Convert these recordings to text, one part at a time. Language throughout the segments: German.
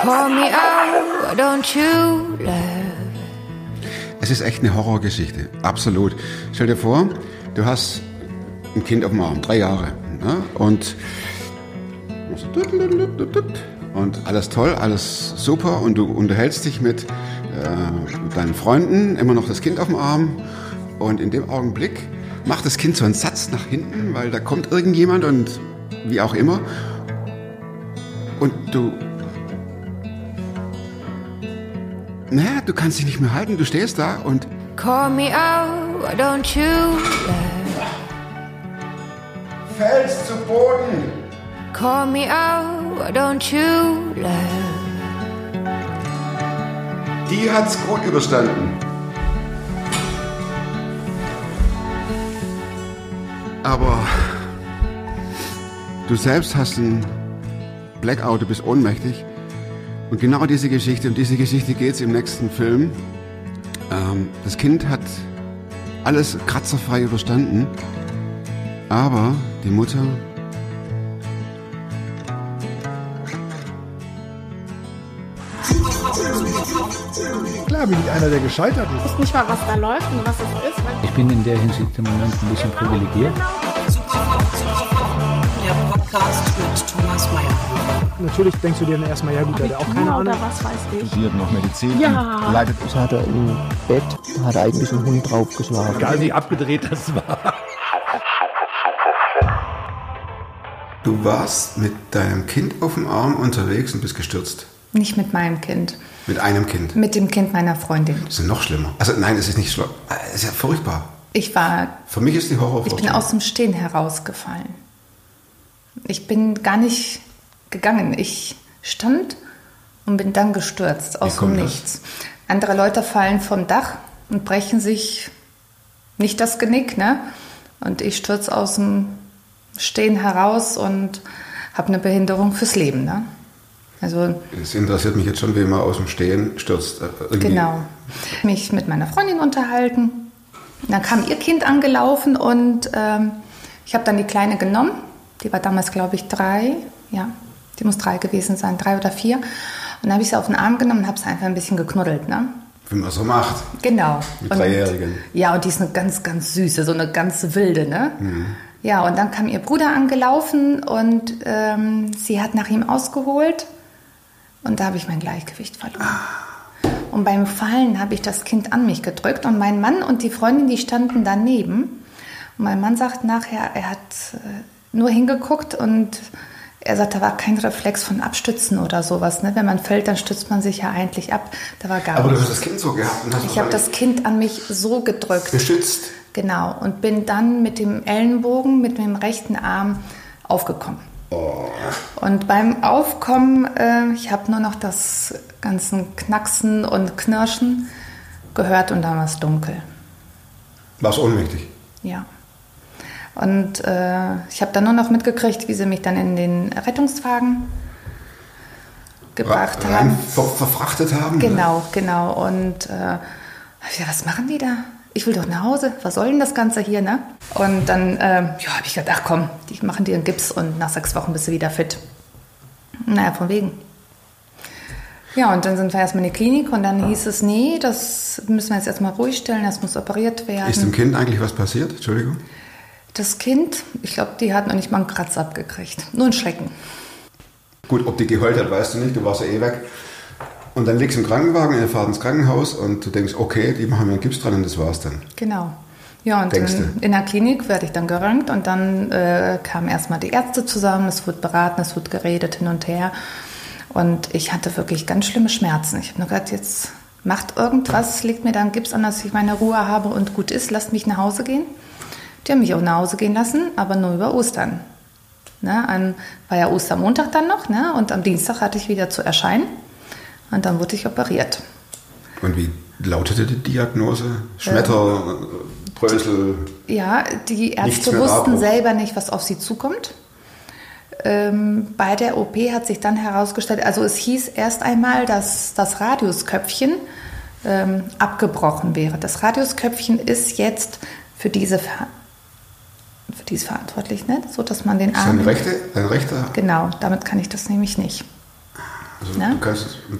Call me out, don't you? Es ist echt eine Horrorgeschichte, absolut. Stell dir vor, du hast ein Kind auf dem Arm, drei Jahre, ne? und und alles toll, alles super und du unterhältst dich mit, äh, mit deinen Freunden, immer noch das Kind auf dem Arm und in dem Augenblick macht das Kind so einen Satz nach hinten, weil da kommt irgendjemand und wie auch immer und du naja, du kannst dich nicht mehr halten, du stehst da und Call me out, don't you love? fällst zu Boden. Call me out, don't you love? Die hat's gut überstanden. Aber du selbst hast einen Blackout, du bist ohnmächtig. Und genau diese Geschichte, um diese Geschichte geht's im nächsten Film. Ähm, das Kind hat alles kratzerfrei überstanden, aber die Mutter Klar bin ich einer, der gescheitert ist. Ich weiß nicht mal, was da läuft und was es ist. Ich bin in der Hinsicht im Moment ein bisschen privilegiert. Der Podcast mit Thomas Mayer. Natürlich denkst du dir dann erstmal, ja gut, der hat auch keine Ahnung. oder was weiß ich. studiert noch Medizin Ja. leidet Das hat er im Bett, hat er eigentlich einen Hund draufgeschlagen. Egal wie abgedreht das war. Du warst mit deinem Kind auf dem Arm unterwegs und bist gestürzt. Nicht mit meinem Kind, Mit einem Kind. mit dem Kind meiner Freundin. Das ist ja noch schlimmer. Also nein, es ist nicht schlimm. Es ist ja furchtbar. Ich war, Für mich ist die ich Horrorvorstellung. bin aus dem Stehen herausgefallen. Ich bin gar nicht gegangen. Ich stand und bin dann gestürzt aus dem kommt das? Nichts. Andere Leute fallen vom Dach und brechen sich nicht das Genick, ne? Und ich stürze aus dem Stehen heraus und habe eine Behinderung fürs Leben, ne? Also Es interessiert mich jetzt schon, wie man aus dem Stehen stürzt. Äh, irgendwie. Genau. Mich mit meiner Freundin unterhalten. Dann kam ihr Kind angelaufen und ähm, ich habe dann die Kleine genommen. Die war damals, glaube ich, drei. Ja, die muss drei gewesen sein, drei oder vier. Und dann habe ich sie auf den Arm genommen und habe sie einfach ein bisschen geknuddelt. Ne? Wie man so macht. Genau. Mit Und- Dreijährigen. Ja, und die ist eine ganz, ganz süße, so eine ganz wilde, ne? Ja, und dann kam ihr Bruder angelaufen und ähm, sie hat nach ihm ausgeholt und da habe ich mein Gleichgewicht verloren. Und beim Fallen habe ich das Kind an mich gedrückt und mein Mann und die Freundin, die standen daneben. Und mein Mann sagt nachher, er hat äh, nur hingeguckt und er sagt, da war kein Reflex von Abstützen oder sowas. Ne? Wenn man fällt, dann stützt man sich ja eigentlich ab. Da war gar Aber du hast das Kind so gehabt Ich habe das Kind an mich so gedrückt. beschützt. Genau. Und bin dann mit dem Ellenbogen, mit dem rechten Arm aufgekommen. Und beim Aufkommen, äh, ich habe nur noch das ganzen Knacksen und Knirschen gehört und dann war es dunkel. Warst ohnmächtig. Ja. Und äh, ich habe dann nur noch mitgekriegt, wie sie mich dann in den Rettungswagen gebracht Rein haben. ver verfrachtet haben. Genau, genau. Und äh, gedacht, was machen die da? Ich will doch nach Hause. Was soll denn das Ganze hier, ne? Und dann ähm, ja, habe ich gedacht, ach komm, die machen dir einen Gips und nach sechs Wochen bist du wieder fit. Naja, von wegen. Ja, und dann sind wir erstmal in die Klinik und dann hieß es, nee, das müssen wir jetzt erstmal ruhig stellen, das muss operiert werden. Ist dem Kind eigentlich was passiert? Entschuldigung. Das Kind, ich glaube, die hat noch nicht mal einen Kratz abgekriegt. Nur einen Schrecken. Gut, ob die geheult hat, weißt du nicht, du warst ja eh weg. Und dann liegst du im Krankenwagen, ihr fahrt ins Krankenhaus und du denkst, okay, die machen mir einen Gips dran und das war's dann. Genau. Ja, und in, in der Klinik werde ich dann geröntgt und dann äh, kamen erstmal die Ärzte zusammen, es wurde beraten, es wurde geredet hin und her. Und ich hatte wirklich ganz schlimme Schmerzen. Ich habe nur gedacht, jetzt macht irgendwas, legt mir da einen Gips an, dass ich meine Ruhe habe und gut ist, lasst mich nach Hause gehen. Die haben mich auch nach Hause gehen lassen, aber nur über Ostern. Ne, an, war ja Ostermontag dann noch ne, und am Dienstag hatte ich wieder zu erscheinen und dann wurde ich operiert. Und wie lautete die Diagnose? Schmetter, Brösel. Ja, die Ärzte wussten Abbruch. selber nicht, was auf sie zukommt. Ähm, bei der OP hat sich dann herausgestellt, also es hieß erst einmal, dass das Radiusköpfchen ähm, abgebrochen wäre. Das Radiusköpfchen ist jetzt für diese, Für diese verantwortlich, ne? so dass man den Ist Arm... dein, rechte, dein rechter? Genau, damit kann ich das nämlich nicht. Also ne?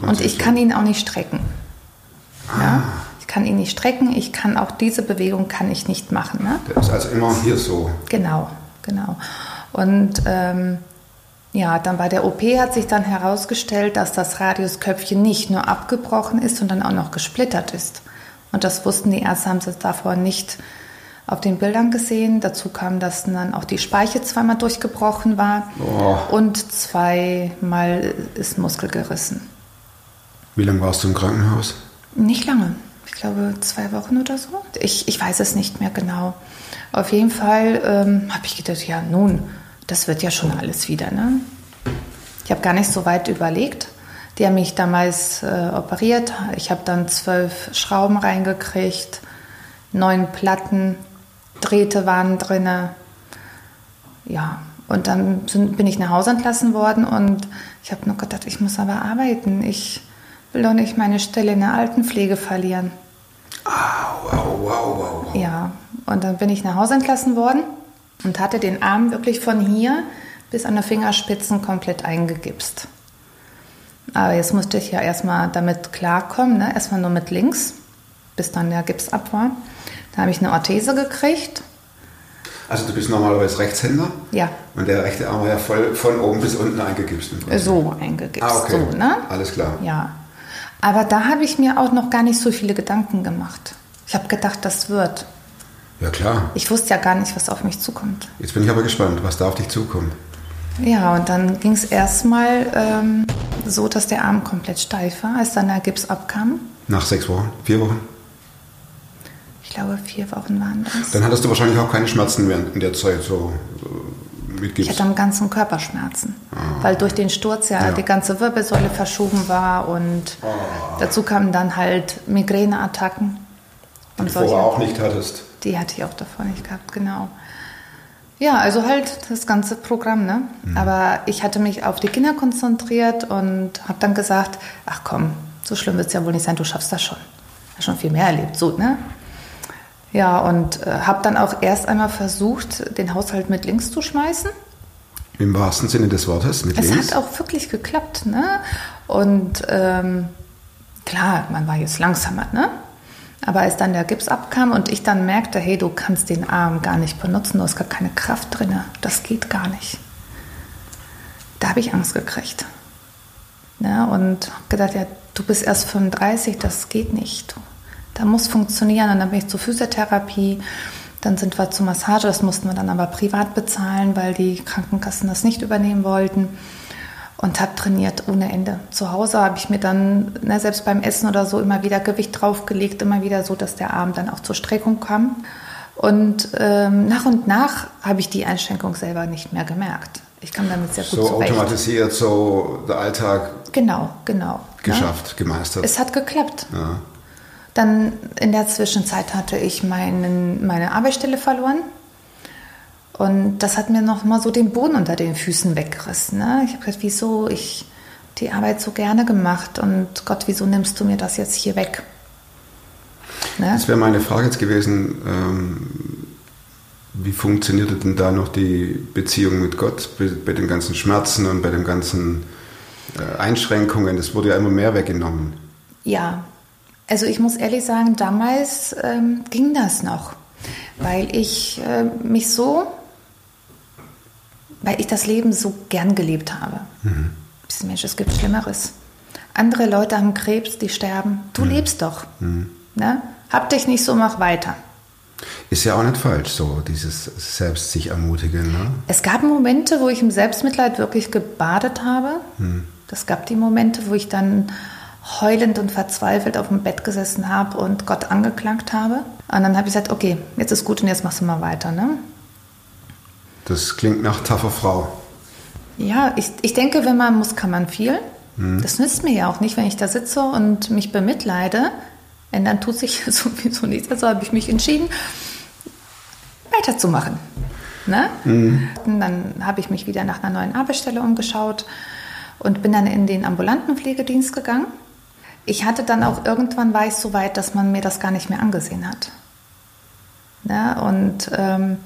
Und ich kann ihn auch nicht strecken. Ah. Ja? Ich kann ihn nicht strecken, ich kann auch diese Bewegung kann ich nicht machen. Ne? Der ist also immer hier so. Genau, genau. Und ähm, ja, dann bei der OP hat sich dann herausgestellt, dass das Radiusköpfchen nicht nur abgebrochen ist, sondern auch noch gesplittert ist. Und das wussten die Ärzte, haben sie davor nicht auf den Bildern gesehen. Dazu kam, dass dann auch die Speiche zweimal durchgebrochen war Oh. und zweimal ist Muskel gerissen. Wie lange warst du im Krankenhaus? Nicht lange. Ich glaube zwei Wochen oder so. Ich, ich weiß es nicht mehr genau. Auf jeden Fall ähm, habe ich gedacht, ja nun, das wird ja schon alles wieder. Ne? Ich habe gar nicht so weit überlegt. Die haben mich damals äh, operiert. Ich habe dann zwölf Schrauben reingekriegt, neun Platten, Drähte waren drinne. Ja, und dann sind, bin ich nach Hause entlassen worden und ich habe nur gedacht, ich muss aber arbeiten. Ich will doch nicht meine Stelle in der Altenpflege verlieren. Wow, wow, wow, wow. Ja, und dann bin ich nach Hause entlassen worden und hatte den Arm wirklich von hier bis an die Fingerspitzen komplett eingegipst. Aber jetzt musste ich ja erstmal damit klarkommen, ne? erstmal nur mit links, bis dann der Gips ab war. Da habe ich eine Orthese gekriegt. Also du bist normalerweise Rechtshänder Ja, und der rechte Arm war ja voll von oben bis unten eingegipst. Prinzip. so eingegipst. Ah, okay. So, ne? Alles klar. Ja. Aber da habe ich mir auch noch gar nicht so viele Gedanken gemacht. Ich habe gedacht, das wird. Ja klar. Ich wusste ja gar nicht, was auf mich zukommt. Jetzt bin ich aber gespannt, was da auf dich zukommt. Ja, und dann ging es erstmal ähm, so, dass der Arm komplett steif war, als dann der Gips abkam. Nach sechs Wochen, vier Wochen. Ich glaube, vier Wochen waren das. Dann hattest du wahrscheinlich auch keine Schmerzen während in der Zeit so äh, mit Ich Gips. hatte am ganzen Körper Schmerzen, weil durch den Sturz ja, Ja. die ganze Wirbelsäule verschoben war und dazu kamen dann halt Migräneattacken. Die du vorher auch nicht hattest. die hatte ich auch davor nicht gehabt, genau. Ja, also halt das ganze Programm, ne? Aber ich hatte mich auf die Kinder konzentriert und habe dann gesagt, ach komm, so schlimm wird es ja wohl nicht sein, du schaffst das schon. Hast schon viel mehr erlebt, so, ne? Ja, und äh, habe dann auch erst einmal versucht, den Haushalt mit links zu schmeißen. Im wahrsten Sinne des Wortes, mit Es links. hat auch wirklich geklappt, ne? Und ähm, klar, man war jetzt langsamer, ne? Aber als dann der Gips abkam und ich dann merkte, hey, du kannst den Arm gar nicht benutzen, du hast gar keine Kraft drin, das geht gar nicht. Da habe ich Angst gekriegt. Ne? Und habe gedacht, ja, du bist erst 35, das geht nicht. Da muss funktionieren. Und dann bin ich zur Physiotherapie. Dann sind wir zur Massage, das mussten wir dann aber privat bezahlen, weil die Krankenkassen das nicht übernehmen wollten. Und habe trainiert ohne Ende. Zu Hause habe ich mir dann, ne, selbst beim Essen oder so, immer wieder Gewicht draufgelegt, immer wieder so, dass der Arm dann auch zur Streckung kam. Und ähm, nach und nach habe ich die Einschränkung selber nicht mehr gemerkt. Ich kam damit sehr gut so zurecht. automatisiert, so der Alltag Genau, genau. ne? geschafft, gemeistert. Es hat geklappt. ja. Dann in der Zwischenzeit hatte ich meinen, meine Arbeitsstelle verloren. Und das hat mir noch mal so den Boden unter den Füßen weggerissen. Ne? Ich habe gedacht, wieso? Ich die Arbeit so gerne gemacht und Gott, wieso nimmst du mir das jetzt hier weg? Ne? Das wäre meine Frage jetzt gewesen, ähm, wie funktionierte denn da noch die Beziehung mit Gott bei, bei den ganzen Schmerzen und bei den ganzen äh, Einschränkungen? Das wurde ja immer mehr weggenommen. Ja, also ich muss ehrlich sagen, damals ähm, ging das noch, weil ich äh, mich so, weil ich das Leben so gern gelebt habe. Mhm. Mensch, es gibt Schlimmeres. Andere Leute haben Krebs, die sterben. Du lebst doch. Ne? Hab dich nicht so, mach weiter. Ist ja auch nicht falsch, so dieses selbst sich ermutigen. Ne? Es gab Momente, wo ich im Selbstmitleid wirklich gebadet habe. Es gab die Momente, wo ich dann heulend und verzweifelt auf dem Bett gesessen habe und Gott angeklagt habe. Und dann habe ich gesagt, okay, jetzt ist gut und jetzt machst du mal weiter. Ne? Das klingt nach taffer Frau. Ja, ich, ich denke, wenn man muss, kann man viel. Das nützt mir ja auch nicht, wenn ich da sitze und mich bemitleide. Denn dann tut sich sowieso nichts. Also habe ich mich entschieden, weiterzumachen. Ne? Und dann habe ich mich wieder nach einer neuen Arbeitsstelle umgeschaut und bin dann in den ambulanten Pflegedienst gegangen. Ich hatte dann auch irgendwann war ich so weit, dass man mir das gar nicht mehr angesehen hat. Ne? Und ähm,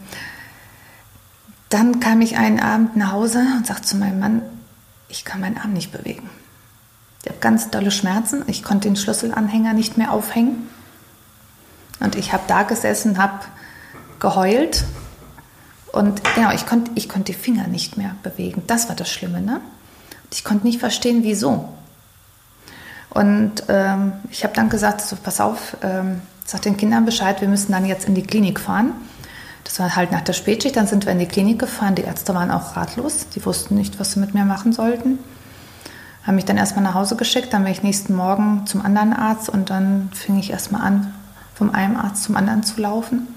dann kam ich einen Abend nach Hause und sagte zu meinem Mann, ich kann meinen Arm nicht bewegen. Ich habe ganz dolle Schmerzen. Ich konnte den Schlüsselanhänger nicht mehr aufhängen. Und ich habe da gesessen, habe geheult. Und genau, ich konnte ich konnt die Finger nicht mehr bewegen. Das war das Schlimme. Ne? Und ich konnte nicht verstehen, wieso. Und ähm, ich habe dann gesagt, so, pass auf, ähm, sag den Kindern Bescheid, wir müssen dann jetzt in die Klinik fahren. Das war halt nach der Spätschicht, dann sind wir in die Klinik gefahren. Die Ärzte waren auch ratlos, die wussten nicht, was sie mit mir machen sollten. Haben mich dann erstmal nach Hause geschickt, dann bin ich nächsten Morgen zum anderen Arzt und dann fing ich erstmal an, vom einen Arzt zum anderen zu laufen.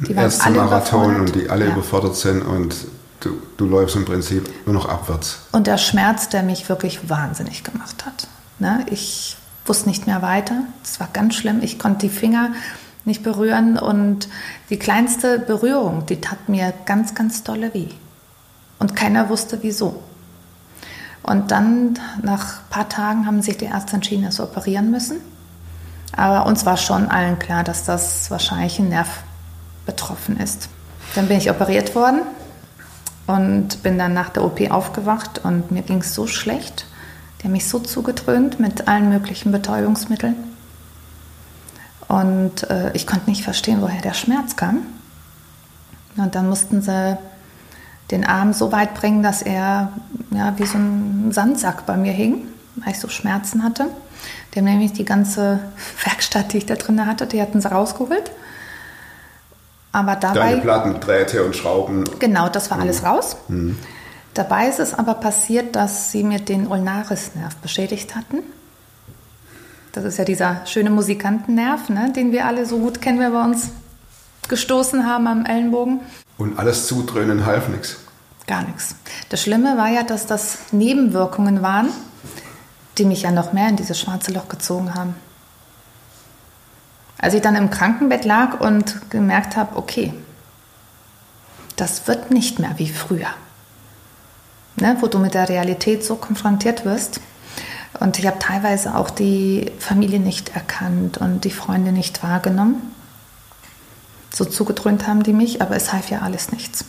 Die waren alle Marathon und die alle ja. überfordert sind und du, du läufst im Prinzip nur noch abwärts. Und der Schmerz, der mich wirklich wahnsinnig gemacht hat. Ne? Ich wusste nicht mehr weiter. Das war ganz schlimm. Ich konnte die Finger nicht berühren und die kleinste Berührung, die tat mir ganz, ganz dolle weh. Und keiner wusste wieso. Und dann, nach ein paar Tagen, haben sich die Ärzte entschieden, dass sie operieren müssen. Aber uns war schon allen klar, dass das wahrscheinlich ein Nerv betroffen ist. Dann bin ich operiert worden und bin dann nach der OP aufgewacht und mir ging es so schlecht. Die haben mich so zugedröhnt mit allen möglichen Betäubungsmitteln. Und äh, ich konnte nicht verstehen, woher der Schmerz kam. Und dann mussten sie den Arm so weit bringen, dass er ja, wie so ein Sandsack bei mir hing, weil ich so Schmerzen hatte. Die haben nämlich die ganze Werkstatt, die ich da drin hatte, die hatten sie rausgeholt. Aber dabei. Deine Platten, Drähte und Schrauben. Genau, das war mhm. alles raus. Mhm. Dabei ist es aber passiert, dass sie mir den Ulnarisnerv beschädigt hatten. Das ist ja dieser schöne Musikantennerv, ne, den wir alle so gut kennen, wenn wir uns gestoßen haben am Ellenbogen. Und alles zudröhnen half nichts. Gar nichts. Das Schlimme war ja, dass das Nebenwirkungen waren, die mich ja noch mehr in dieses schwarze Loch gezogen haben. Als ich dann im Krankenbett lag und gemerkt habe, okay, das wird nicht mehr wie früher, ne, wo du mit der Realität so konfrontiert wirst. Und ich habe teilweise auch die Familie nicht erkannt und die Freunde nicht wahrgenommen. So zugedröhnt haben die mich, aber es half ja alles nichts.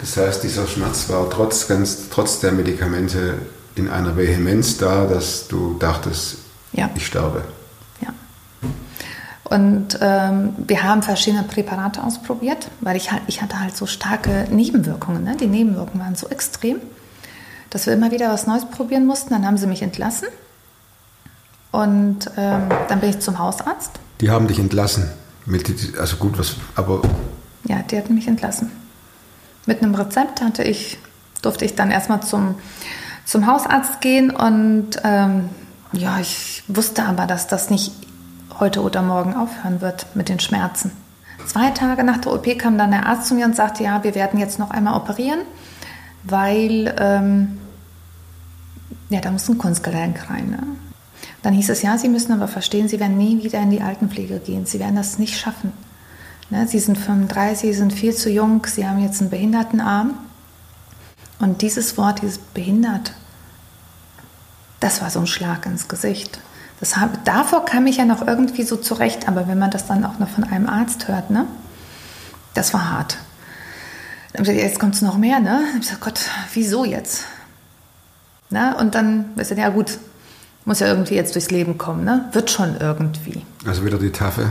Das heißt, dieser Schmerz war trotz, ganz, trotz der Medikamente in einer Vehemenz da, dass du dachtest, ja. ich sterbe. Ja. Und ähm, wir haben verschiedene Präparate ausprobiert, weil ich, halt, ich hatte halt so starke Nebenwirkungen. Ne? Die Nebenwirkungen waren so extrem, dass wir immer wieder was Neues probieren mussten. Dann haben sie mich entlassen. Und ähm, dann bin ich zum Hausarzt. Die haben dich entlassen. Mit, also gut, was, aber. Ja, die hatten mich entlassen. Mit einem Rezept hatte ich, durfte ich dann erstmal zum, zum Hausarzt gehen und ähm, ja, ich wusste aber, dass das nicht heute oder morgen aufhören wird mit den Schmerzen. Zwei Tage nach der OP kam dann der Arzt zu mir und sagte, ja, wir werden jetzt noch einmal operieren, weil ähm, ja, da muss ein Kunstgelenk rein. Ne? Dann hieß es, ja, Sie müssen aber verstehen, Sie werden nie wieder in die Altenpflege gehen. Sie werden das nicht schaffen. Ne? Sie sind 35, Sie sind viel zu jung, Sie haben jetzt einen Behindertenarm. Und dieses Wort, dieses behindert, das war so ein Schlag ins Gesicht. Das hab, davor kam ich ja noch irgendwie so zurecht, aber wenn man das dann auch noch von einem Arzt hört, ne, das war hart. Jetzt kommt es noch mehr, ne? Ich gesagt, Gott, wieso jetzt? Na, und dann, ist ja gut, muss ja irgendwie jetzt durchs Leben kommen, ne? Wird schon irgendwie. Also wieder die Tafel.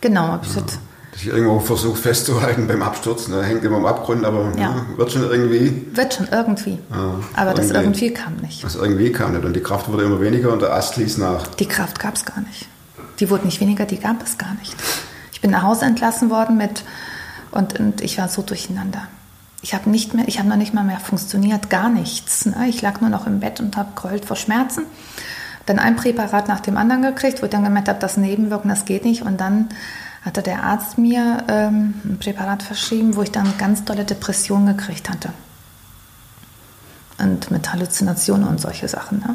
Genau, ich ja. Sich irgendwo versucht festzuhalten beim Absturz, ne? hängt immer am Abgrund, aber ja. ne? wird schon irgendwie. Wird schon irgendwie. Ja, aber irgendwie. das irgendwie kam nicht. Das irgendwie kam nicht und die Kraft wurde immer weniger und der Ast ließ nach. Die Kraft gab es gar nicht. Die wurde nicht weniger, die gab es gar nicht. Ich bin nach Hause entlassen worden mit und, und ich war so durcheinander. Ich habe nicht mehr, ich habe noch nicht mal mehr funktioniert, gar nichts. Ne? Ich lag nur noch im Bett und habe geheult vor Schmerzen. Dann ein Präparat nach dem anderen gekriegt, wo ich dann gemerkt habe, das Nebenwirken, das geht nicht. Und dann hatte der Arzt mir ähm, ein Präparat verschrieben, wo ich dann ganz tolle Depressionen gekriegt hatte. Und mit Halluzinationen und solche Sachen. Ne?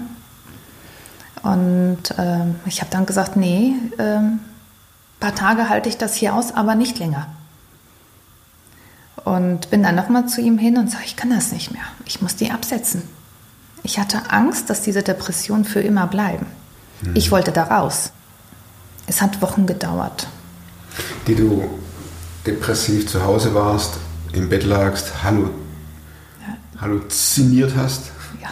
Und ähm, ich habe dann gesagt, nee, ein ähm, paar Tage halte ich das hier aus, aber nicht länger. Und bin dann nochmal zu ihm hin und sage, ich kann das nicht mehr. Ich muss die absetzen. Ich hatte Angst, dass diese Depressionen für immer bleiben. Mhm. Ich wollte da raus. Es hat Wochen gedauert. Die du depressiv zu Hause warst, im Bett lagst, hallu ja. halluziniert hast? Ja.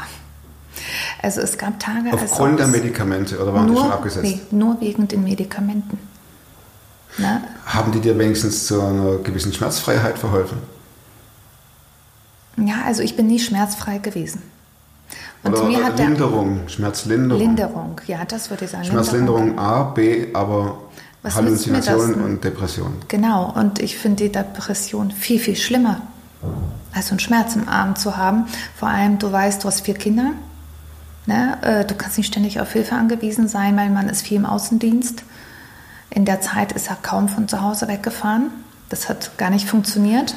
Also es gab Tage, Aufgrund der Medikamente oder waren die nur, schon abgesetzt? nee, nur wegen den Medikamenten. Ne? Haben die dir wenigstens zu einer gewissen Schmerzfreiheit verholfen? Ja, also ich bin nie schmerzfrei gewesen. Und oder mir hat der Linderung, Schmerzlinderung. Linderung, ja, das würde ich sagen. Schmerzlinderung A, B, aber Was Halluzinationen und Depressionen. Genau, und ich finde die Depression viel, viel schlimmer, als einen Schmerz im Arm zu haben. Vor allem, du weißt, du hast vier Kinder. Ne? äh, Du kannst nicht ständig auf Hilfe angewiesen sein, weil man ist viel im Außendienst. In der Zeit ist er kaum von zu Hause weggefahren. Das hat gar nicht funktioniert.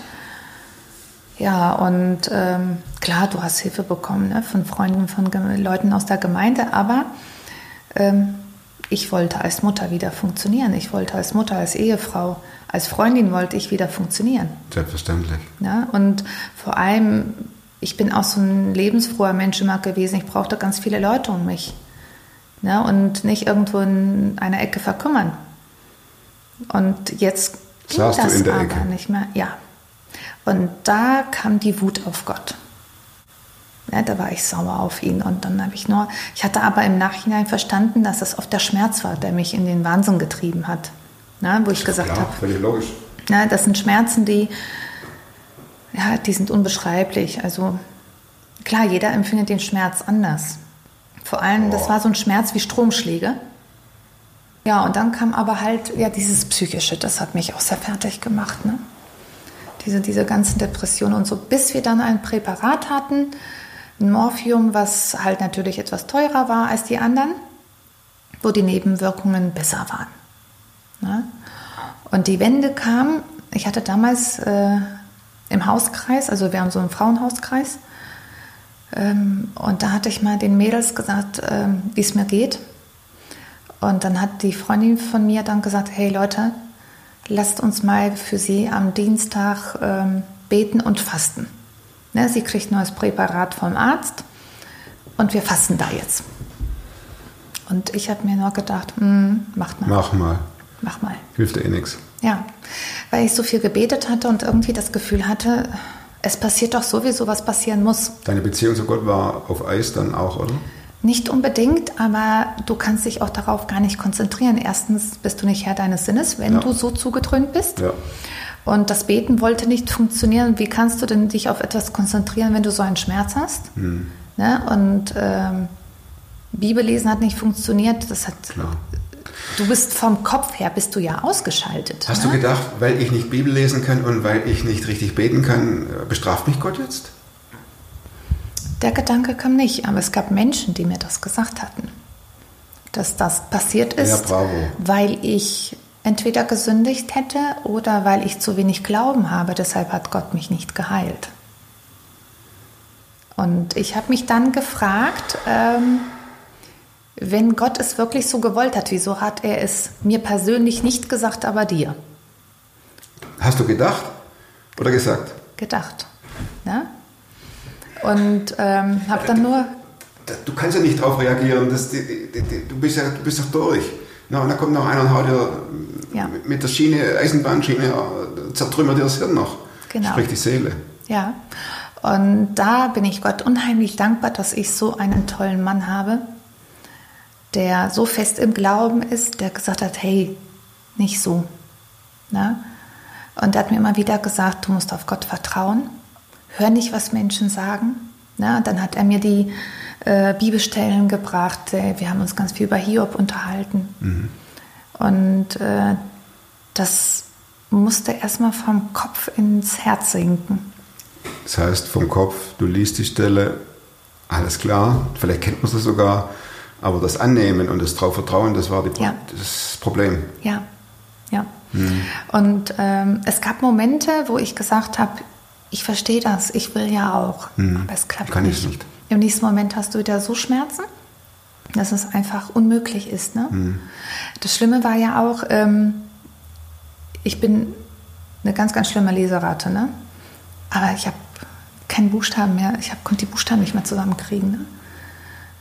Ja, und ähm, klar, du hast Hilfe bekommen ne? von Freunden, von Leuten aus der Gemeinde, aber ähm, ich wollte als Mutter wieder funktionieren. Ich wollte als Mutter, als Ehefrau, als Freundin wollte ich wieder funktionieren. Selbstverständlich. Ja? Und vor allem, ich bin auch so ein lebensfroher Mensch immer gewesen. Ich brauchte ganz viele Leute um mich. Ne? Und nicht irgendwo in einer Ecke verkümmern. Und jetzt ging Saß das aber Ecke? nicht mehr. Ja. Und da kam die Wut auf Gott. Ja, da war ich sauer auf ihn und dann habe ich nur, ich hatte aber im Nachhinein verstanden, dass es oft der Schmerz war, der mich in den Wahnsinn getrieben hat. Na, wo ich gesagt habe, völlig logisch. ja, das sind Schmerzen, die, ja, die sind unbeschreiblich. Also klar, jeder empfindet den Schmerz anders. Vor allem, das war so ein Schmerz wie Stromschläge. Ja, und dann kam aber halt, ja, dieses Psychische, das hat mich auch sehr fertig gemacht, ne? Diese, diese ganzen Depressionen und so, bis wir dann ein Präparat hatten, ein Morphium, was halt natürlich etwas teurer war als die anderen, wo die Nebenwirkungen besser waren. Ne? Und die Wende kam, ich hatte damals äh, im Hauskreis, also wir haben so einen Frauenhauskreis, ähm, und da hatte ich mal den Mädels gesagt, ähm, wie es mir geht. Und dann hat die Freundin von mir dann gesagt, hey Leute, lasst uns mal für sie am Dienstag ähm, beten und fasten. Ne, sie kriegt ein neues Präparat vom Arzt und wir fasten da jetzt. Und ich habe mir nur gedacht, hm, macht mal, Mach mal. mach mal. Hilft dir eh nichts. Ja, weil ich so viel gebetet hatte und irgendwie das Gefühl hatte, es passiert doch sowieso, was passieren muss. Deine Beziehung zu Gott war auf Eis dann auch, oder? Nicht unbedingt, aber du kannst dich auch darauf gar nicht konzentrieren. Erstens bist du nicht Herr deines Sinnes, wenn Ja. du so zugedröhnt bist. Ja. Und das Beten wollte nicht funktionieren. Wie kannst du denn dich auf etwas konzentrieren, wenn du so einen Schmerz hast? Hm. Ne? Und ähm, Bibellesen hat nicht funktioniert. Das hat, Klar. du bist vom Kopf her bist du ja ausgeschaltet. Hast ne? du gedacht, weil ich nicht Bibel lesen kann und weil ich nicht richtig beten kann, äh, bestraft mich Gott jetzt? Der Gedanke kam nicht, aber es gab Menschen, die mir das gesagt hatten. Dass das passiert Ja, ist, bravo. weil ich entweder gesündigt hätte oder weil ich zu wenig Glauben habe. Deshalb hat Gott mich nicht geheilt. Und ich habe mich dann gefragt, ähm, wenn Gott es wirklich so gewollt hat, wieso hat er es mir persönlich nicht gesagt, aber dir Hast du gedacht oder gesagt? gedacht? Ne? Und ähm, habe dann nur Du kannst ja nicht darauf reagieren. Das, die, die, die, du, bist ja, du bist doch durch. Na, und dann kommt noch einer und haut dir Ja. mit der Schiene, Eisenbahnschiene, äh, zertrümmert dir das Hirn noch. Genau. Sprich die Seele. Ja, und da bin ich Gott unheimlich dankbar, dass ich so einen tollen Mann habe, der so fest im Glauben ist, der gesagt hat, hey, nicht so. Na? Und er hat mir immer wieder gesagt, du musst auf Gott vertrauen, hör nicht, was Menschen sagen. Na? Dann hat er mir die äh, Bibelstellen gebracht, äh, wir haben uns ganz viel über Hiob unterhalten. Und äh, das musste erstmal vom Kopf ins Herz sinken. Das heißt, vom Kopf, du liest die Stelle, alles klar, vielleicht kennt man es sogar, aber das Annehmen und das drauf Vertrauen, das war Pro- Ja. das Problem. Ja, ja. Und ähm, es gab Momente, wo ich gesagt habe, ich verstehe das, ich will ja auch, aber es klappt Kann ich nicht. nicht. Im nächsten Moment hast du wieder so Schmerzen, dass es einfach unmöglich ist. Ne? Das Schlimme war ja auch, ähm, ich bin eine ganz, ganz schlimme Leserate, ne? aber ich habe keinen Buchstaben mehr, ich hab, konnte die Buchstaben nicht mehr zusammenkriegen. Ne?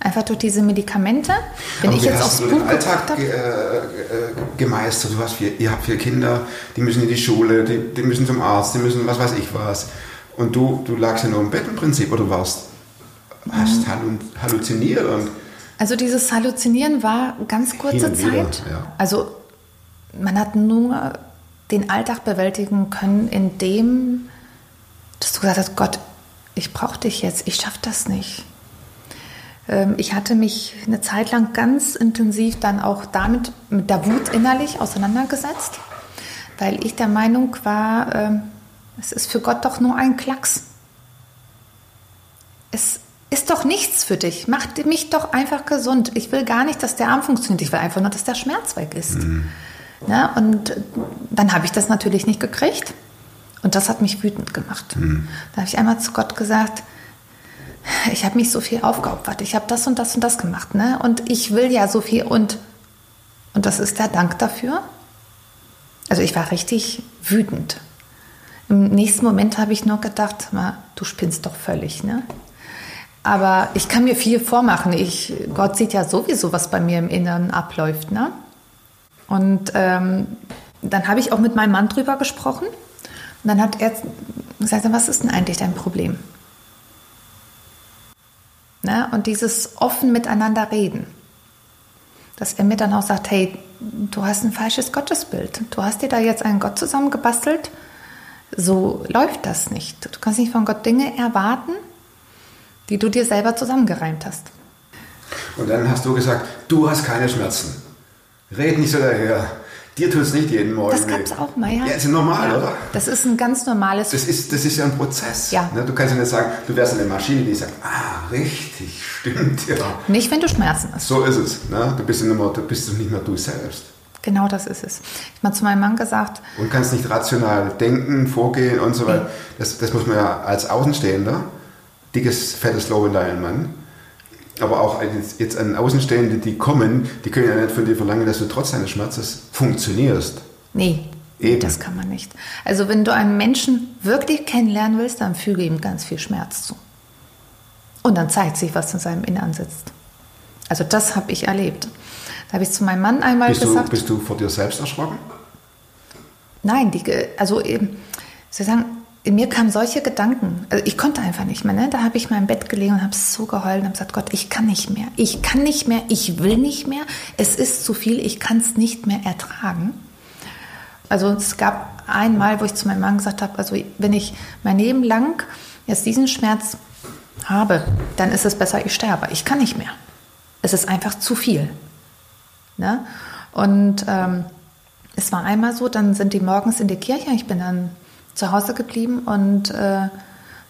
Einfach durch diese Medikamente. Wenn Aber ich jetzt aufs Buch den Alltag ge, habe, äh, äh, gemeistert? Du hast vier, ihr habt vier Kinder, die müssen in die Schule, die, die müssen zum Arzt, die müssen was weiß ich was. Und du, du lagst ja nur im Bett im Prinzip oder warst hast hallu halluziniert und Also dieses Halluzinieren war ganz kurze wieder, Zeit. ja. Also man hat nur den Alltag bewältigen können, indem dass du gesagt hast, Gott, ich brauche dich jetzt, ich schaffe das nicht. Ähm, Ich hatte mich eine Zeit lang ganz intensiv dann auch damit, mit der Wut innerlich auseinandergesetzt, weil ich der Meinung war, ähm, es ist für Gott doch nur ein Klacks. Es ist doch nichts für dich. Mach mich doch einfach gesund. Ich will gar nicht, dass der Arm funktioniert. Ich will einfach nur, dass der Schmerz weg ist. Ja, und dann habe ich das natürlich nicht gekriegt. Und das hat mich wütend gemacht. Da habe ich einmal zu Gott gesagt, ich habe mich so viel aufgeopfert. Ich habe das und das und das gemacht. Ne? Und ich will ja so viel. Und, und das ist der Dank dafür. Also ich war richtig wütend. Im nächsten Moment habe ich nur gedacht, ma, du spinnst doch völlig. Ne? Aber ich kann mir viel vormachen. Ich, Gott sieht ja sowieso, was bei mir im Inneren abläuft. Ne? Und ähm, dann habe ich auch mit meinem Mann drüber gesprochen. Und dann hat er gesagt, was ist denn eigentlich dein Problem? Ne? Und dieses offen miteinander reden. Dass er mir dann auch sagt, hey, du hast ein falsches Gottesbild. Du hast dir da jetzt einen Gott zusammengebastelt. So läuft das nicht. Du kannst nicht von Gott Dinge erwarten, die du dir selber zusammengereimt hast. Und dann hast du gesagt, du hast keine Schmerzen. Red nicht so daher. Dir tut es nicht jeden Morgen Das gab es auch mal, ja. Ja, ist ja normal, Ja. oder? Das ist ein ganz normales Das ist, das ist ja ein Prozess. Ja. Ne? Du kannst ja nicht sagen, du wärst eine Maschine, die sagt, ah, richtig, stimmt, ja. Nicht, wenn du Schmerzen hast. So ist es. Ne? Du, bist mehr, du bist nicht mehr du selbst. Genau das ist es. Ich habe mal zu meinem Mann gesagt, Und kannst nicht rational denken, vorgehen und so weiter. Das, das muss man ja als Außenstehender, dickes, fettes Lob in deinen Mann, aber auch jetzt an Außenstehende, die kommen, die können ja nicht von dir verlangen, dass du trotz deines Schmerzes funktionierst. nee, Eben. das kann man nicht. Also wenn du einen Menschen wirklich kennenlernen willst, dann füge ihm ganz viel Schmerz zu. Und dann zeigt sich, was in seinem Innern sitzt. Also das habe ich erlebt. Da habe ich zu meinem Mann einmal Bist du, gesagt, bist du vor dir selbst erschrocken? Nein, die, also eben, soll ich sagen, in mir kamen solche Gedanken. Also ich konnte einfach nicht mehr. Ne? Da habe ich mal im Bett gelegen und habe so geheult und habe gesagt, Gott, ich kann nicht mehr. Ich kann nicht mehr. Ich will nicht mehr. Es ist zu viel. Ich kann es nicht mehr ertragen. Also es gab einmal, wo ich zu meinem Mann gesagt habe, also wenn ich mein Leben lang jetzt diesen Schmerz habe, dann ist es besser, ich sterbe. Ich kann nicht mehr. Es ist einfach zu viel. Ne? Und ähm, es war einmal so, dann sind die morgens in die Kirche, ich bin dann zu Hause geblieben und äh,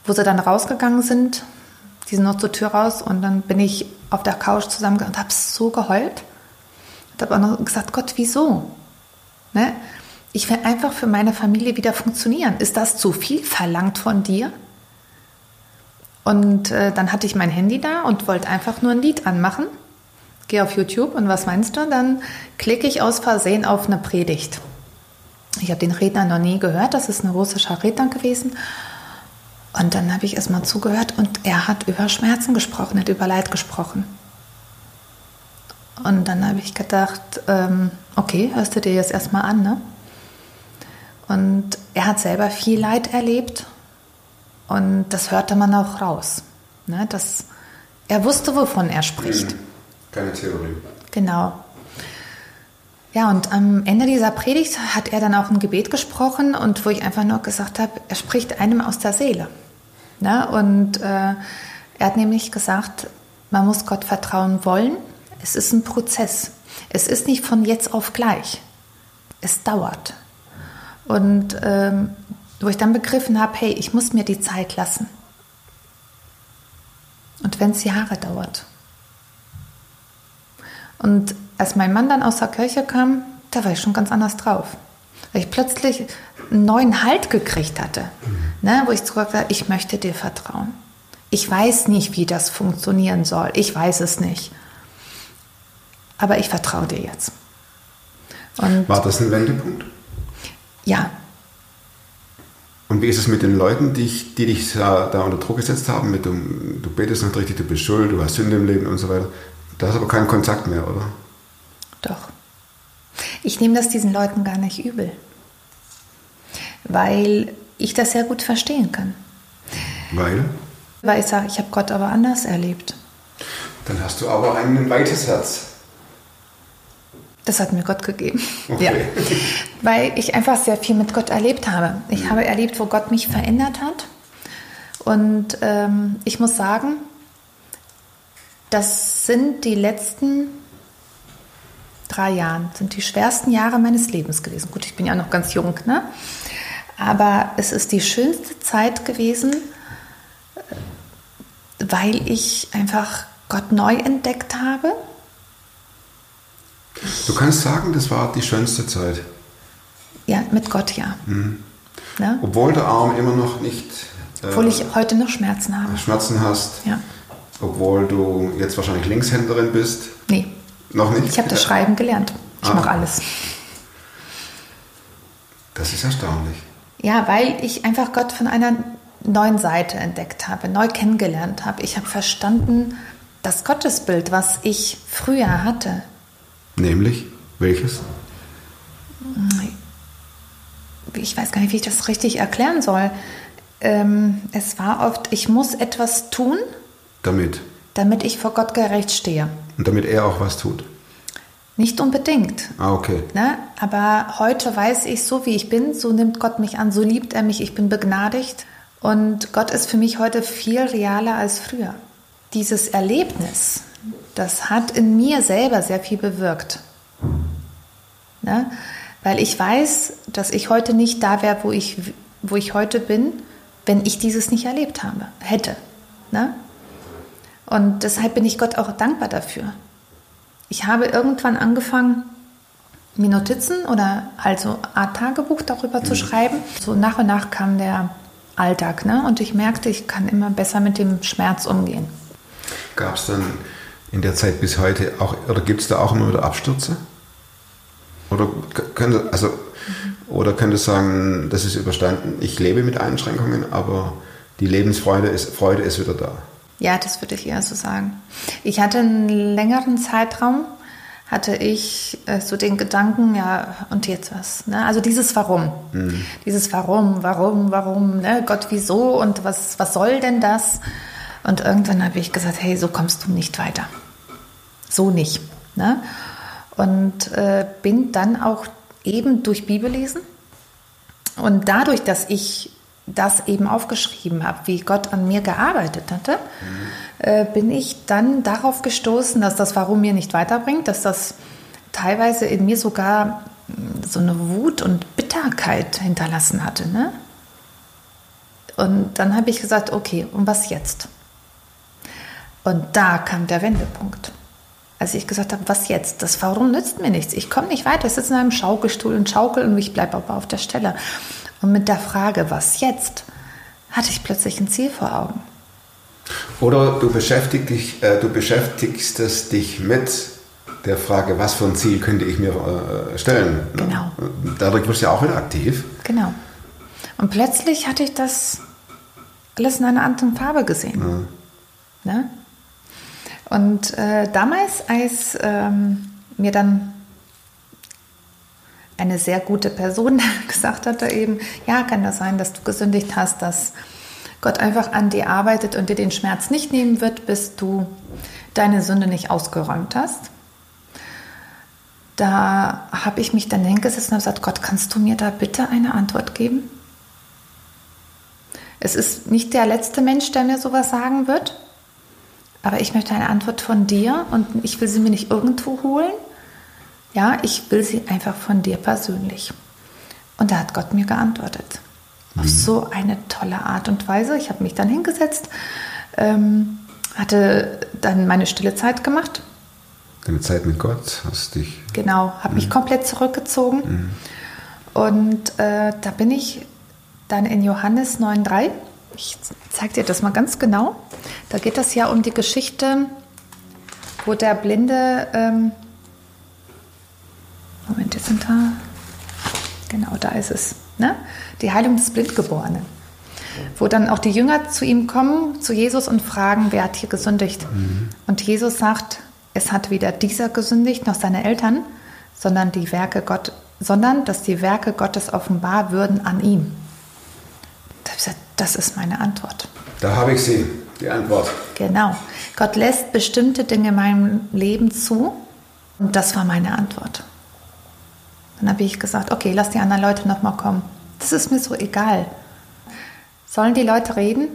wo sie dann rausgegangen sind, die sind noch zur Tür raus und dann bin ich auf der Couch zusammengegangen und habe so geheult. Und habe auch noch gesagt, Gott, wieso? Ne? Ich will einfach für meine Familie wieder funktionieren. Ist das zu viel verlangt von dir? Und äh, dann hatte ich mein Handy da und wollte einfach nur ein Lied anmachen. Gehe auf YouTube und was meinst du? Dann klicke ich aus Versehen auf eine Predigt. Ich habe den Redner noch nie gehört, das ist ein russischer Redner gewesen. Und dann habe ich erst mal zugehört und er hat über Schmerzen gesprochen, hat über Leid gesprochen. Und dann habe ich gedacht, ähm, okay, hörst du dir jetzt erstmal an, ne? Und er hat selber viel Leid erlebt und das hörte man auch raus. Ne? Das, er wusste, wovon er spricht. Keine Theorie. Genau. Ja, und am Ende dieser Predigt hat er dann auch ein Gebet gesprochen und wo ich einfach nur gesagt habe, er spricht einem aus der Seele. Ne? Und äh, er hat nämlich gesagt, man muss Gott vertrauen wollen. Es ist ein Prozess. Es ist nicht von jetzt auf gleich. Es dauert. Und ähm, wo ich dann begriffen habe, hey, ich muss mir die Zeit lassen. Und wenn es Jahre dauert. Und als mein Mann dann aus der Kirche kam, da war ich schon ganz anders drauf. Weil ich plötzlich einen neuen Halt gekriegt hatte. Ne, wo ich gesagt habe, ich möchte dir vertrauen. Ich weiß nicht, wie das funktionieren soll. Ich weiß es nicht. Aber ich vertraue dir jetzt. Und War das ein Wendepunkt? ja, Und wie ist es mit den Leuten, die, ich, die dich da, da unter Druck gesetzt haben? Mit dem, du betest nicht richtig, du bist schuld, du hast Sünde im Leben und so weiter. Da hast du aber keinen Kontakt mehr, oder? Doch. Ich nehme das diesen Leuten gar nicht übel, weil ich das sehr gut verstehen kann. Weil? Weil ich sage, ich habe Gott aber anders erlebt. Dann hast du aber ein weites Herz. Das hat mir Gott gegeben. Okay. Ja. Weil ich einfach sehr viel mit Gott erlebt habe. Ich habe erlebt, wo Gott mich verändert hat. Und ähm, ich muss sagen, das sind die letzten drei Jahre, sind die schwersten Jahre meines Lebens gewesen. Gut, ich bin ja noch ganz jung, ne? Aber es ist die schönste Zeit gewesen, äh, weil ich einfach Gott neu entdeckt habe. Du kannst sagen, das war die schönste Zeit. Ja, mit Gott ja. Ne? Obwohl der Arm immer noch nicht äh, Obwohl ich heute noch Schmerzen habe. Schmerzen hast. Ja. Obwohl du jetzt wahrscheinlich Linkshänderin bist. Nee, Noch nicht? ich habe das Schreiben gelernt. Ich Ah. mache alles. Das ist erstaunlich. Ja, weil ich einfach Gott von einer neuen Seite entdeckt habe, neu kennengelernt habe. Ich habe verstanden, das Gottesbild, was ich früher hatte, Nämlich? Welches? ich weiß gar nicht, wie ich das richtig erklären soll. Ähm, es war oft, ich muss etwas tun, Damit. damit ich vor Gott gerecht stehe. Und damit er auch was tut. Nicht unbedingt. Ah, okay. Ne? Aber heute weiß ich, so wie ich bin, so nimmt Gott mich an, so liebt er mich, ich bin begnadigt. Und Gott ist für mich heute viel realer als früher. Dieses Erlebnis, das hat in mir selber sehr viel bewirkt. Ne? Weil ich weiß, dass ich heute nicht da wäre, wo ich, wo ich heute bin, wenn ich dieses nicht erlebt habe, hätte. Ne? Und deshalb bin ich Gott auch dankbar dafür. Ich habe irgendwann angefangen, mir Notizen oder halt so Art Tagebuch darüber zu schreiben. So nach und nach kam der Alltag, ne? Und ich merkte, ich kann immer besser mit dem Schmerz umgehen. Gab es dann in der Zeit bis heute auch, oder gibt es da auch immer wieder Abstürze? Oder könnte, also, oder könnte sagen, das ist überstanden, ich lebe mit Einschränkungen, aber die Lebensfreude ist, Freude ist wieder da. Ja, das würde ich eher so sagen. Ich hatte einen längeren Zeitraum, hatte ich äh, so den Gedanken, ja, und jetzt was? Ne? Also dieses Warum. Dieses Warum, warum, warum, ne? Gott, wieso und was, was soll denn das? Und irgendwann habe ich gesagt, hey, so kommst du nicht weiter. So nicht. Ne? Und äh, bin dann auch eben durch Bibellesen und dadurch, dass ich das eben aufgeschrieben habe, wie Gott an mir gearbeitet hatte, äh, bin ich dann darauf gestoßen, dass das Warum mir nicht weiterbringt, dass das teilweise in mir sogar mh, so eine Wut und Bitterkeit hinterlassen hatte. Ne? Und dann habe ich gesagt, okay, und was jetzt? Und da kam der Wendepunkt. Als ich gesagt habe, was jetzt? Das Warum nützt mir nichts. Ich komme nicht weiter. Ich sitze in einem Schaukelstuhl und schaukel und ich bleibe aber auf der Stelle. Und mit der Frage, was jetzt, hatte ich plötzlich ein Ziel vor Augen. Oder du beschäftigst dich, äh, du beschäftigst es dich mit der Frage, was für ein Ziel könnte ich mir äh, stellen. ne? Genau. Dadurch wirst du ja auch wieder aktiv. Genau. Und plötzlich hatte ich das alles in einer anderen Farbe gesehen. Ne? Und äh, damals, als ähm, mir dann eine sehr gute Person gesagt hatte, eben, ja, kann das sein, dass du gesündigt hast, dass Gott einfach an dir arbeitet und dir den Schmerz nicht nehmen wird, bis du deine Sünde nicht ausgeräumt hast. Da habe ich mich dann hingesessen und gesagt, Gott, kannst du mir da bitte eine Antwort geben? Es ist nicht der letzte Mensch, der mir sowas sagen wird, aber ich möchte eine Antwort von dir und ich will sie mir nicht irgendwo holen. Ja, ich will sie einfach von dir persönlich. Und da hat Gott mir geantwortet. Auf so eine tolle Art und Weise. Ich habe mich dann hingesetzt, ähm, hatte dann meine stille Zeit gemacht. Deine Zeit mit Gott hast dich. Genau, habe mich komplett zurückgezogen. Und äh, da bin ich dann in Johannes 9,3. Ich zeige dir das mal ganz genau. Da geht es ja um die Geschichte, wo der Blinde. Ähm, Moment, jetzt sind da. Genau, da ist es. Ne? Die Heilung des Blindgeborenen. Wo dann auch die Jünger zu ihm kommen, zu Jesus und fragen, wer hat hier gesündigt? Und Jesus sagt, es hat weder dieser gesündigt noch seine Eltern, sondern die Werke Gott, sondern dass die Werke Gottes offenbar würden an ihm. Da hab ich gesagt, das ist meine Antwort. Da habe ich sie, die Antwort. Genau. Gott lässt bestimmte Dinge in meinem Leben zu. Und das war meine Antwort. Dann habe ich gesagt, okay, lass die anderen Leute nochmal kommen. Das ist mir so egal. Sollen die Leute reden?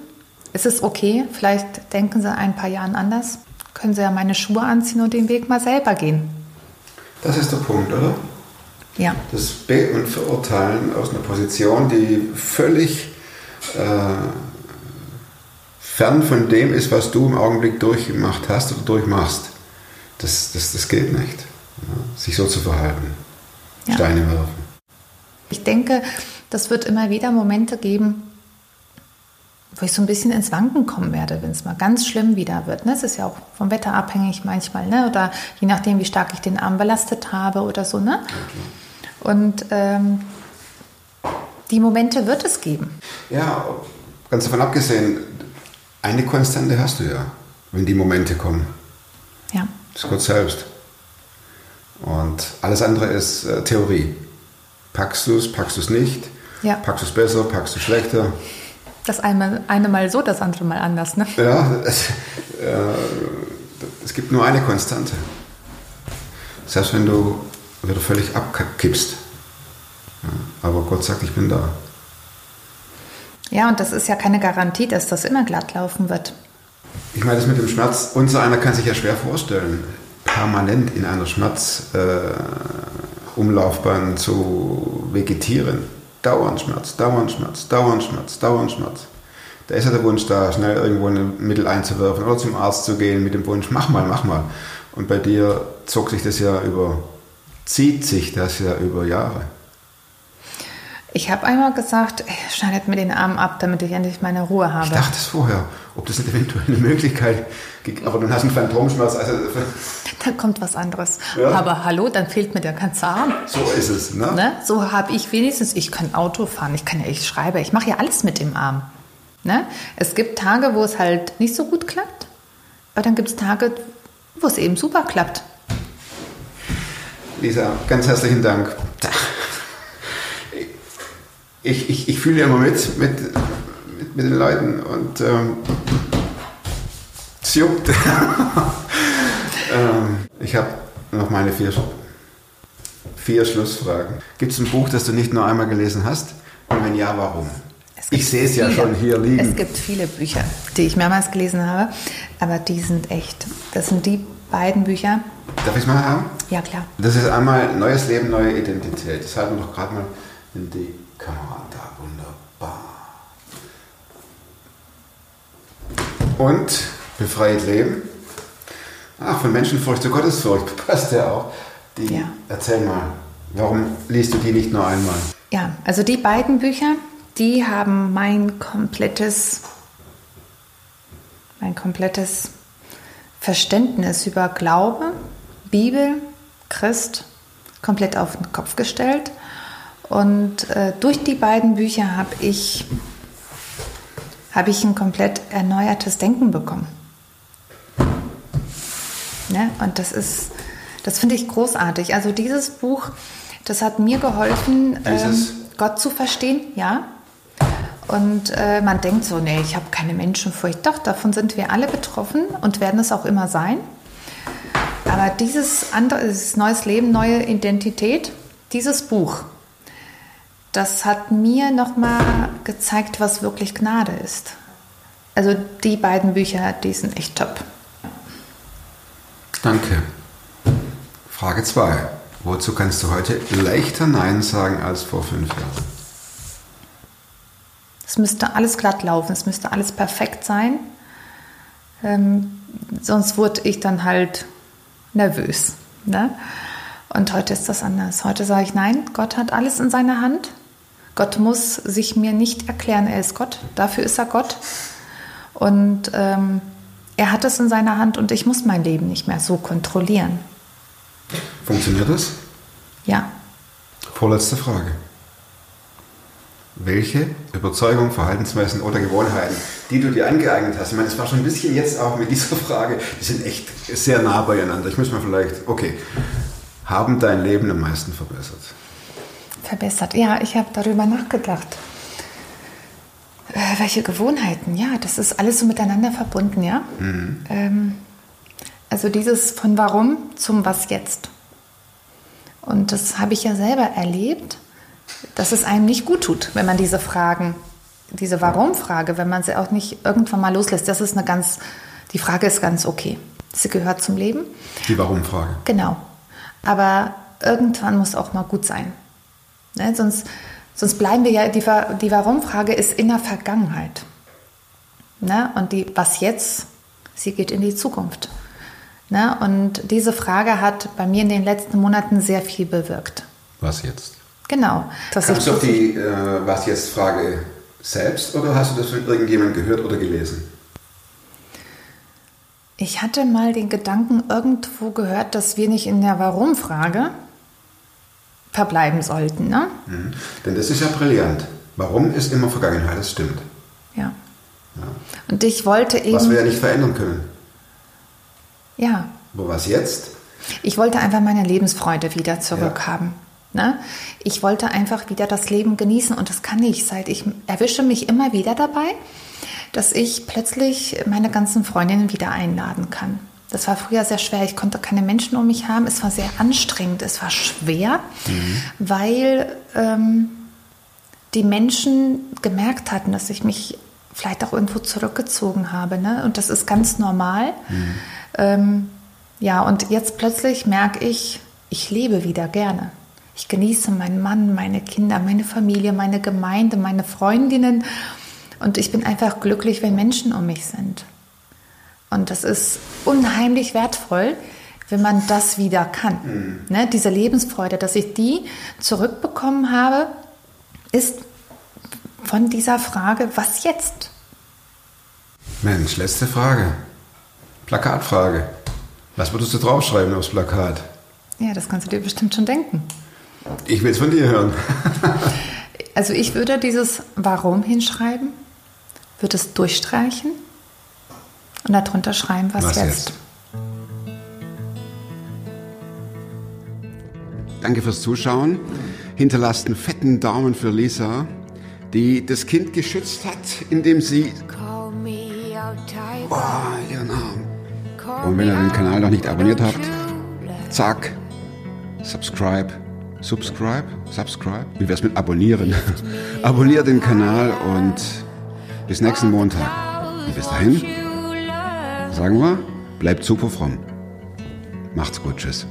Ist es okay? Vielleicht denken sie ein paar Jahren anders. Können sie ja meine Schuhe anziehen und den Weg mal selber gehen. Das ist der Punkt, oder? Ja. Das Be- und Verurteilen aus einer Position, die völlig äh, fern von dem ist, was du im Augenblick durchgemacht hast oder durchmachst. Das, das, das geht nicht. Ja, sich so zu verhalten. Ja. Steine werfen. Ich denke, das wird immer wieder Momente geben, wo ich so ein bisschen ins Wanken kommen werde, wenn es mal ganz schlimm wieder wird. Ne? Es ist ja auch vom Wetter abhängig manchmal, ne? oder je nachdem, wie stark ich den Arm belastet habe oder so. Ne? Und ähm, die Momente wird es geben. Ja, ganz davon abgesehen, eine Konstante hast du ja, wenn die Momente kommen. Ja. Das ist Gott selbst. Und alles andere ist äh, Theorie. Packst du es, packst du es nicht? Ja. Packst du es besser, packst du es schlechter? Das eine, eine mal so, das andere mal anders. Ne? Ja, es, äh, es gibt nur eine Konstante. Selbst wenn du wieder völlig abkippst. Ja, aber Gott sagt, ich bin da. Ja, und das ist ja keine Garantie, dass das immer glatt laufen wird. Ich meine, das mit dem Schmerz, unser einer kann sich ja schwer vorstellen, permanent in einer Schmerzumlaufbahn äh, zu vegetieren. Dauernd Schmerz, dauernd Schmerz, dauernd Schmerz, dauernd Schmerz. Da ist ja der Wunsch da, schnell irgendwo ein Mittel einzuwerfen oder zum Arzt zu gehen mit dem Wunsch, mach mal, mach mal. Und bei dir zog sich das ja über, zieht sich das ja über Jahre. Ich habe einmal gesagt, ey, schneidet mir den Arm ab, damit ich endlich meine Ruhe habe. Ich dachte es vorher, ob das nicht eventuell eine Möglichkeit gibt, aber dann hast du einen Phantomschmerz. Also, Dann kommt was anderes. Ja. Aber hallo, dann fehlt mir der ganze Arm. so ist es. Ne? Ne? So habe ich wenigstens, ich kann Auto fahren, ich kann ja, ich schreibe, ich mache ja alles mit dem Arm. Ne? Es gibt Tage, wo es halt nicht so gut klappt, aber dann gibt es Tage, wo es eben super klappt. Lisa, ganz herzlichen Dank. Ich, ich, ich fühle immer mit, mit, mit, mit den Leuten und ähm, es juckt. ähm, ich habe noch meine vier, vier Schlussfragen. Gibt es ein Buch, das du nicht nur einmal gelesen hast? Und wenn ja, warum? Ich sehe es ja schon hier liegen. Es gibt viele Bücher, die ich mehrmals gelesen habe, aber die sind echt. Das sind die beiden Bücher. Darf ich es mal haben? Ja, klar. Das ist einmal neues Leben, neue Identität. Das halten wir doch gerade mal in die Kamera da. Wunderbar. Und befreit Leben. Ach, von Menschenfurcht zu Gottesfurcht passt ja auch. Die, Ja. Erzähl mal, warum liest du die nicht nur einmal? Ja, also die beiden Bücher, die haben mein komplettes, mein komplettes Verständnis über Glaube, Bibel, Christ komplett auf den Kopf gestellt. Und äh, durch die beiden Bücher habe ich, habe ich ein komplett erneuertes Denken bekommen. Ne? Und das ist, das finde ich großartig. Also dieses Buch, das hat mir geholfen, ähm? Gott zu verstehen, ja. Und äh, man denkt so, nee, ich habe keine Menschenfurcht. Doch, davon sind wir alle betroffen und werden es auch immer sein. Aber dieses andere, dieses neues Leben, neue Identität, dieses Buch, das hat mir nochmal gezeigt, was wirklich Gnade ist. Also die beiden Bücher, die sind echt top. Danke. Frage 2. Wozu kannst du heute leichter Nein sagen als vor fünf Jahren? Es müsste alles glatt laufen, es müsste alles perfekt sein. Ähm, sonst wurde ich dann halt nervös. Ne? Und heute ist das anders. Heute sage ich, nein, Gott hat alles in seiner Hand. Gott muss sich mir nicht erklären, er ist Gott. Dafür ist er Gott. Und ähm, er hat es in seiner Hand und ich muss mein Leben nicht mehr so kontrollieren. Funktioniert das? Ja. Vorletzte Frage. Welche Überzeugung, Verhaltensweisen oder Gewohnheiten, die du dir angeeignet hast? Ich meine, es war schon ein bisschen jetzt auch mit dieser Frage, die sind echt sehr nah beieinander. Ich muss mal vielleicht, okay, haben dein Leben am meisten verbessert? Verbessert. Ja, ich habe darüber nachgedacht. Äh, welche Gewohnheiten? Ja, das ist alles so miteinander verbunden, ja. Ähm, also dieses von warum zum was jetzt. Und das habe ich ja selber erlebt, dass es einem nicht gut tut, wenn man diese Fragen, diese Warum-Frage, wenn man sie auch nicht irgendwann mal loslässt. Das ist eine ganz, die Frage ist ganz okay. Sie gehört zum Leben. Die Warum-Frage. Genau. Aber irgendwann muss auch mal gut sein. Ne? Sonst, sonst bleiben wir ja, die, die Warum-Frage ist in der Vergangenheit. Ne? Und die Was jetzt, sie geht in die Zukunft. Ne? Und diese Frage hat bei mir in den letzten Monaten sehr viel bewirkt. Was jetzt? Genau. Ich, du auf die äh, Was jetzt Frage selbst oder hast du das von irgendjemandem gehört oder gelesen? ich hatte mal den Gedanken irgendwo gehört, dass wir nicht in der Warum-Frage verbleiben sollten. Ne? Mhm. Denn das ist ja brillant. Warum ist immer Vergangenheit? Das stimmt. Ja. Und ich wollte eben. Was wir ja nicht verändern können. ja, Aber was jetzt? Ich wollte einfach meine Lebensfreude wieder zurückhaben. Ne? Ich wollte einfach wieder das Leben genießen und das kann ich seit ich erwische mich immer wieder dabei, dass ich plötzlich meine ganzen Freundinnen wieder einladen kann. Das war früher sehr schwer. Ich konnte keine Menschen um mich haben. Es war sehr anstrengend. Es war schwer, weil ähm, die Menschen gemerkt hatten, dass ich mich vielleicht auch irgendwo zurückgezogen habe. Ne? Und das ist ganz normal. Ähm, ja, und jetzt plötzlich merke ich, ich lebe wieder gerne. Ich genieße meinen Mann, meine Kinder, meine Familie, meine Gemeinde, meine Freundinnen. Und ich bin einfach glücklich, wenn Menschen um mich sind. Und das ist unheimlich wertvoll, wenn man das wieder kann. Ne, diese Lebensfreude, dass ich die zurückbekommen habe, ist von dieser Frage, was jetzt? Mensch, letzte Frage. Plakatfrage. Was würdest du draufschreiben aufs Plakat? Ja, das kannst du dir bestimmt schon denken. Ich will es von dir hören. Also ich würde dieses Warum hinschreiben, würde es durchstreichen und darunter schreiben, was, Was jetzt. jetzt? Danke fürs Zuschauen. Hinterlasst einen fetten Daumen für Lisa, die das Kind geschützt hat, indem sie oh, ihren Arm. Und wenn ihr den Kanal noch nicht abonniert habt, zack, subscribe, subscribe, subscribe. Wie wär's mit abonnieren? Abonniert den Kanal und bis nächsten Montag. Und bis dahin. Sagen wir, bleibt super fromm. Macht's gut, tschüss.